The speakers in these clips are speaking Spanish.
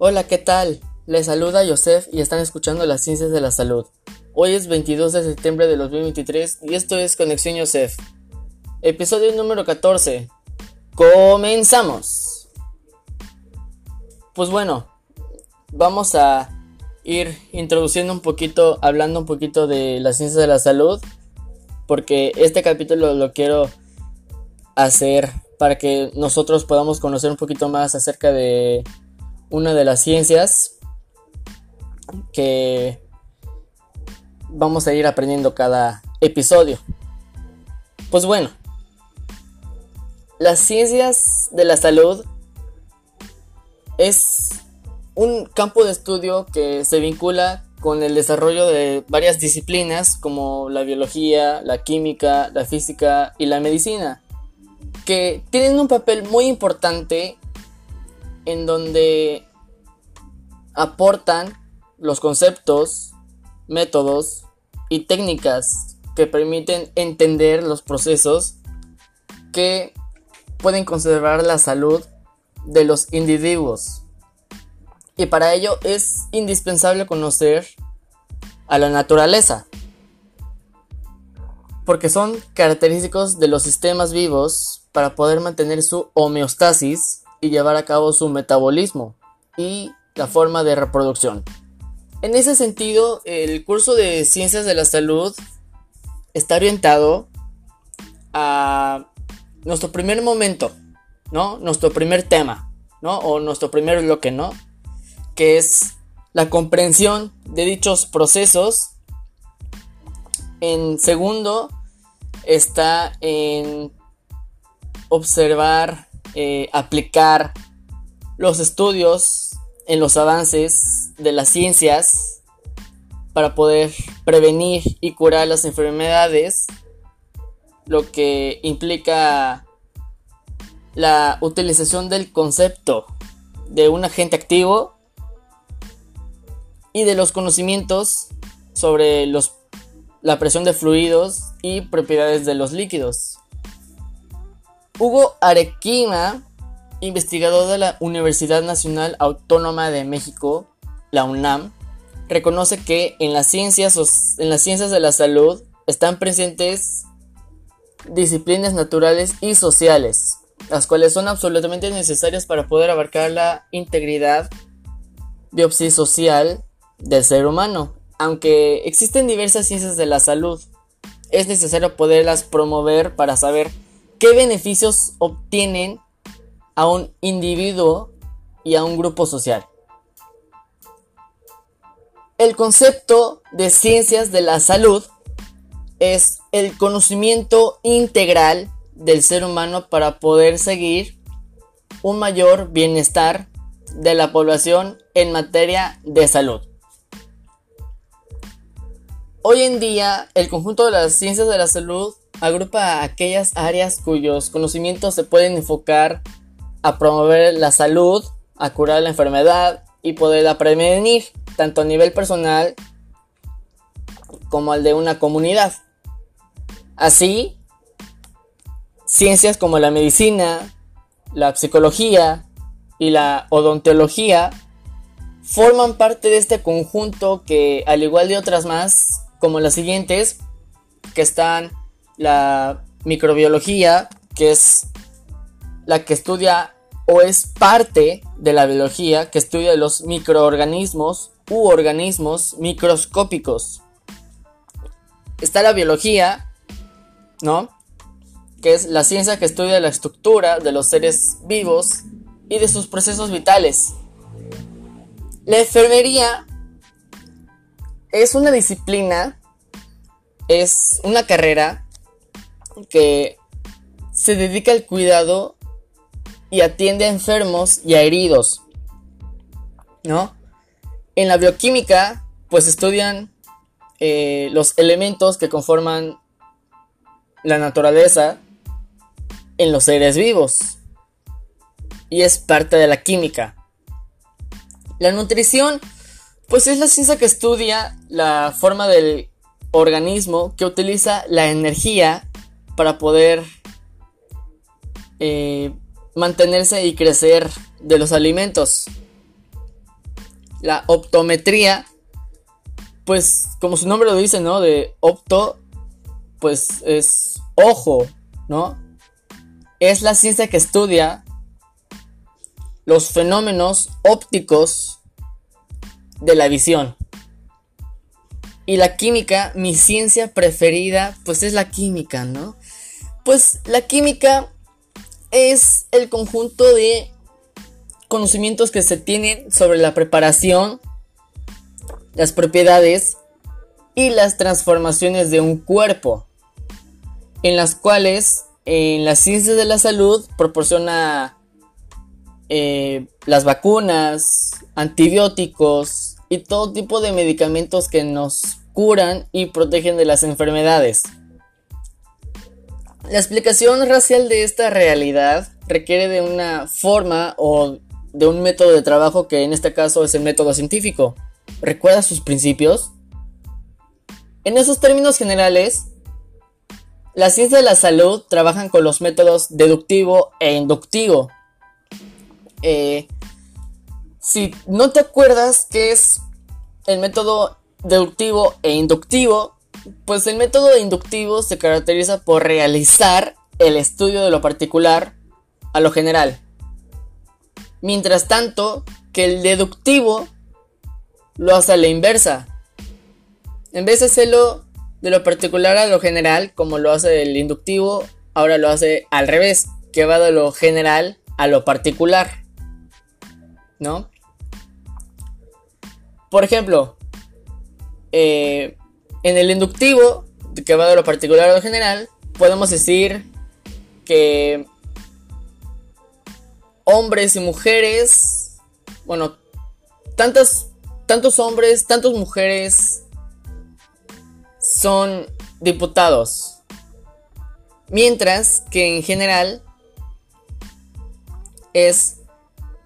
Hola, ¿qué tal? Les saluda Joseph y están escuchando las ciencias de la salud. Hoy es 22 de septiembre de 2023 y esto es Conexión Joseph. Episodio número 14. Comenzamos. Pues bueno, vamos a ir introduciendo un poquito, hablando un poquito de las ciencias de la salud, porque este capítulo lo quiero hacer para que nosotros podamos conocer un poquito más acerca de una de las ciencias que vamos a ir aprendiendo cada episodio. Pues bueno, las ciencias de la salud es un campo de estudio que se vincula con el desarrollo de varias disciplinas como la biología, la química, la física y la medicina, que tienen un papel muy importante en donde aportan los conceptos, métodos y técnicas que permiten entender los procesos que pueden conservar la salud de los individuos. Y para ello es indispensable conocer a la naturaleza, porque son característicos de los sistemas vivos para poder mantener su homeostasis y llevar a cabo su metabolismo y la forma de reproducción. En ese sentido, el curso de Ciencias de la Salud está orientado a nuestro primer momento, ¿no? Nuestro primer tema, ¿no? O nuestro primer bloque, ¿no? Que es la comprensión de dichos procesos. En segundo, está en observar, eh, aplicar los estudios en los avances de las ciencias para poder prevenir y curar las enfermedades, lo que implica la utilización del concepto de un agente activo y de los conocimientos sobre los, la presión de fluidos y propiedades de los líquidos. Hugo Arequina investigador de la Universidad Nacional Autónoma de México, la UNAM, reconoce que en las ciencias, en las ciencias de la salud están presentes disciplinas naturales y sociales, las cuales son absolutamente necesarias para poder abarcar la integridad biopsisocial del ser humano. Aunque existen diversas ciencias de la salud, es necesario poderlas promover para saber qué beneficios obtienen a un individuo y a un grupo social. El concepto de ciencias de la salud es el conocimiento integral del ser humano para poder seguir un mayor bienestar de la población en materia de salud. Hoy en día, el conjunto de las ciencias de la salud agrupa aquellas áreas cuyos conocimientos se pueden enfocar a promover la salud, a curar la enfermedad y poderla prevenir, tanto a nivel personal como al de una comunidad. Así, ciencias como la medicina, la psicología y la odontología forman parte de este conjunto que, al igual de otras más, como las siguientes, que están la microbiología, que es la que estudia o es parte de la biología que estudia los microorganismos u organismos microscópicos. Está la biología, ¿no? Que es la ciencia que estudia la estructura de los seres vivos y de sus procesos vitales. La enfermería es una disciplina, es una carrera que se dedica al cuidado y atiende a enfermos y a heridos. ¿No? En la bioquímica, pues estudian eh, los elementos que conforman la naturaleza en los seres vivos. Y es parte de la química. La nutrición, pues es la ciencia que estudia la forma del organismo que utiliza la energía para poder eh, mantenerse y crecer de los alimentos. la optometría, pues como su nombre lo dice, ¿no? De opto, pues es ojo, ¿no? Es la ciencia que estudia los fenómenos ópticos de la visión. Y la química, mi ciencia preferida, pues es la química, ¿no? Pues la química es el conjunto de conocimientos que se tienen sobre la preparación, las propiedades y las transformaciones de un cuerpo, en las cuales en la ciencia de la salud proporciona eh, las vacunas, antibióticos y todo tipo de medicamentos que nos curan y protegen de las enfermedades. La explicación racial de esta realidad requiere de una forma o de un método de trabajo que en este caso es el método científico. ¿Recuerda sus principios? En esos términos generales, la ciencia de la salud trabajan con los métodos deductivo e inductivo. Eh, si no te acuerdas qué es el método deductivo e inductivo, pues el método inductivo se caracteriza por realizar el estudio de lo particular a lo general. Mientras tanto, que el deductivo lo hace a la inversa. En vez de hacerlo de lo particular a lo general, como lo hace el inductivo, ahora lo hace al revés, que va de lo general a lo particular. ¿No? Por ejemplo, eh, en el inductivo, que va de lo particular a lo general, podemos decir que hombres y mujeres, bueno, tantos, tantos hombres, tantas mujeres son diputados. Mientras que en general es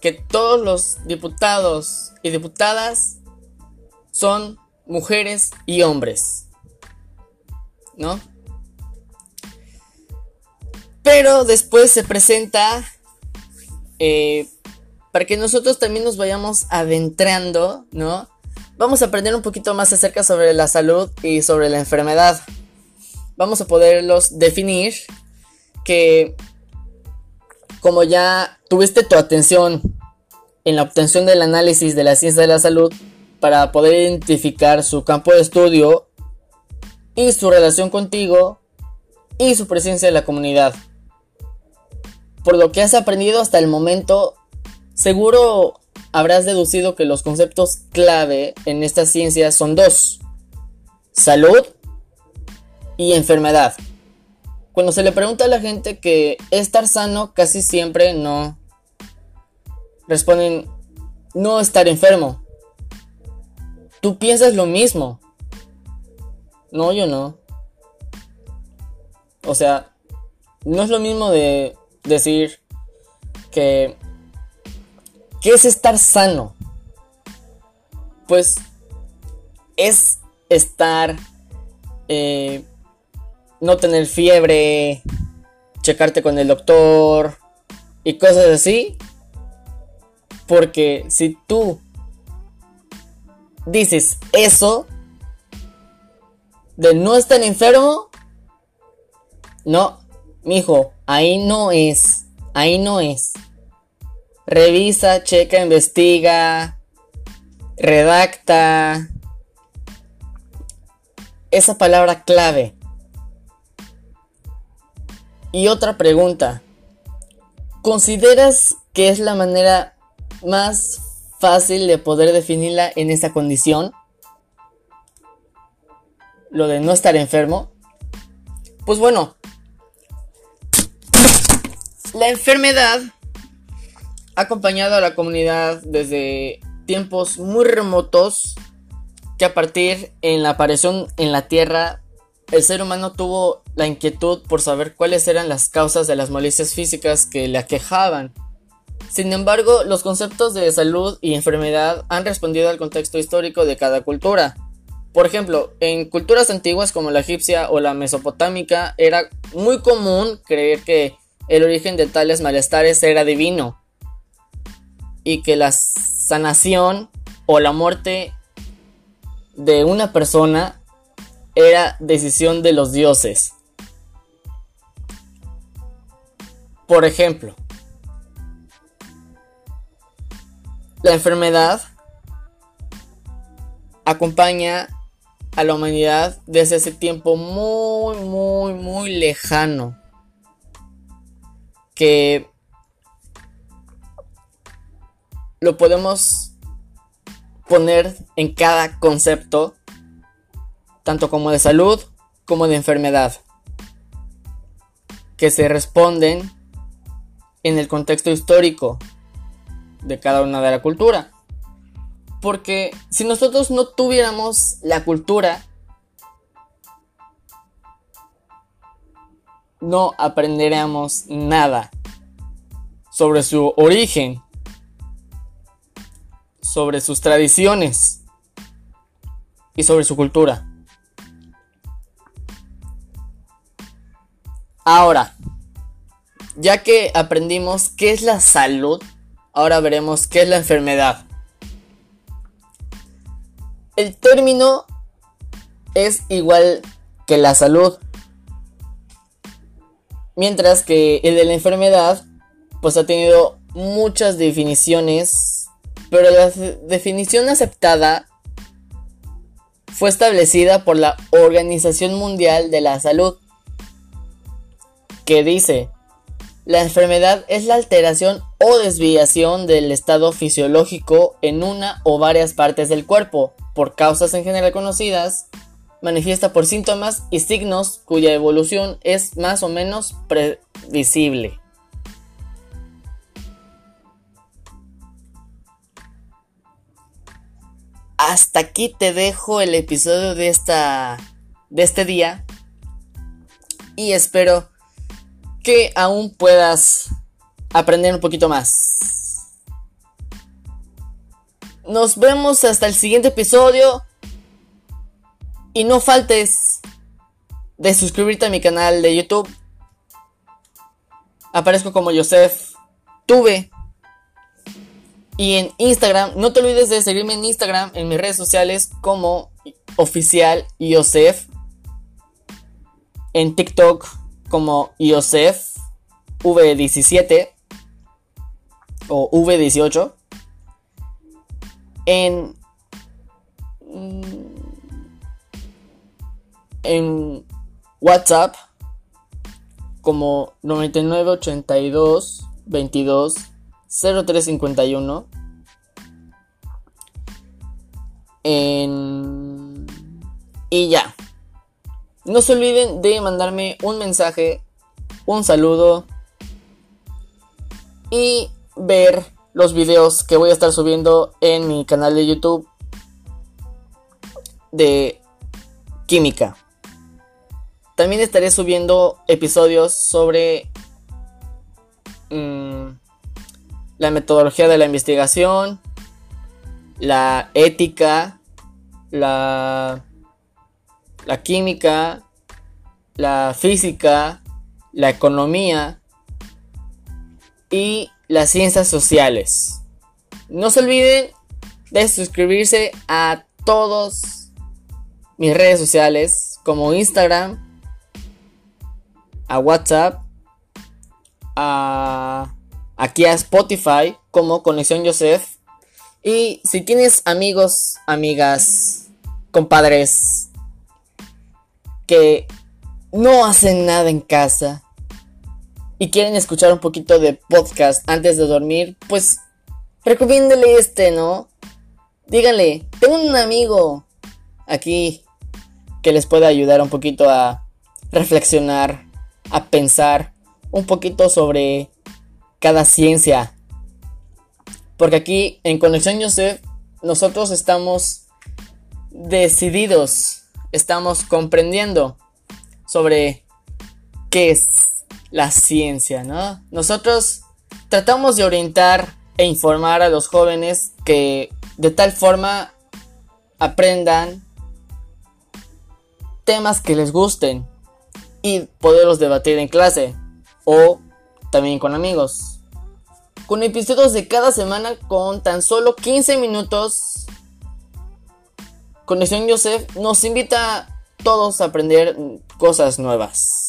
que todos los diputados y diputadas son mujeres y hombres. ¿No? Pero después se presenta eh, para que nosotros también nos vayamos adentrando, ¿no? Vamos a aprender un poquito más acerca sobre la salud y sobre la enfermedad. Vamos a poderlos definir que como ya tuviste tu atención en la obtención del análisis de la ciencia de la salud para poder identificar su campo de estudio y su relación contigo y su presencia en la comunidad por lo que has aprendido hasta el momento, seguro habrás deducido que los conceptos clave en esta ciencia son dos. Salud y enfermedad. Cuando se le pregunta a la gente que estar sano, casi siempre no responden no estar enfermo. Tú piensas lo mismo. No, yo no. O sea, no es lo mismo de decir que ¿qué es estar sano? Pues es estar eh, no tener fiebre, checarte con el doctor y cosas así. Porque si tú dices eso de no estar enfermo, no, mijo, ahí no es, ahí no es. Revisa, checa, investiga, redacta. Esa palabra clave. Y otra pregunta. ¿Consideras que es la manera más fácil de poder definirla en esta condición? Lo de no estar enfermo. Pues bueno, la enfermedad ha acompañado a la comunidad desde tiempos muy remotos que a partir en la aparición en la Tierra el ser humano tuvo la inquietud por saber cuáles eran las causas de las molestias físicas que le aquejaban. Sin embargo, los conceptos de salud y enfermedad han respondido al contexto histórico de cada cultura. Por ejemplo, en culturas antiguas como la egipcia o la mesopotámica era muy común creer que el origen de tales malestares era divino y que la sanación o la muerte de una persona era decisión de los dioses. Por ejemplo, la enfermedad acompaña a la humanidad desde ese tiempo muy, muy, muy lejano. Que lo podemos poner en cada concepto, tanto como de salud como de enfermedad, que se responden en el contexto histórico de cada una de la cultura. Porque si nosotros no tuviéramos la cultura, no aprenderíamos nada sobre su origen, sobre sus tradiciones y sobre su cultura. Ahora, ya que aprendimos qué es la salud, ahora veremos qué es la enfermedad. El término es igual que la salud, mientras que el de la enfermedad pues ha tenido muchas definiciones pero la definición aceptada fue establecida por la Organización Mundial de la Salud, que dice, la enfermedad es la alteración o desviación del estado fisiológico en una o varias partes del cuerpo, por causas en general conocidas, manifiesta por síntomas y signos cuya evolución es más o menos previsible. hasta aquí te dejo el episodio de esta de este día y espero que aún puedas aprender un poquito más. Nos vemos hasta el siguiente episodio y no faltes de suscribirte a mi canal de YouTube. Aparezco como Joseph Tuve y en Instagram, no te olvides de seguirme en Instagram, en mis redes sociales como oficial Yosef. En TikTok como Yosef V17 o V18. En, en WhatsApp como 9982 22 0351 en... y ya no se olviden de mandarme un mensaje un saludo y ver los videos que voy a estar subiendo en mi canal de YouTube de química. También estaré subiendo episodios sobre mm, la metodología de la investigación, la ética, la, la química, la física, la economía y las ciencias sociales. No se olviden de suscribirse a todos mis redes sociales como Instagram, a WhatsApp, a aquí a Spotify como Conexión Joseph. Y si tienes amigos, amigas, compadres que no hacen nada en casa y quieren escuchar un poquito de podcast antes de dormir, pues recomiéndele este, ¿no? Díganle, tengo un amigo aquí que les puede ayudar un poquito a reflexionar, a pensar un poquito sobre cada ciencia. Porque aquí en Conexión Joseph nosotros estamos decididos, estamos comprendiendo sobre qué es la ciencia, ¿no? Nosotros tratamos de orientar e informar a los jóvenes que de tal forma aprendan temas que les gusten y poderlos debatir en clase o también con amigos. Con episodios de cada semana con tan solo 15 minutos Conexión Joseph nos invita a todos a aprender cosas nuevas.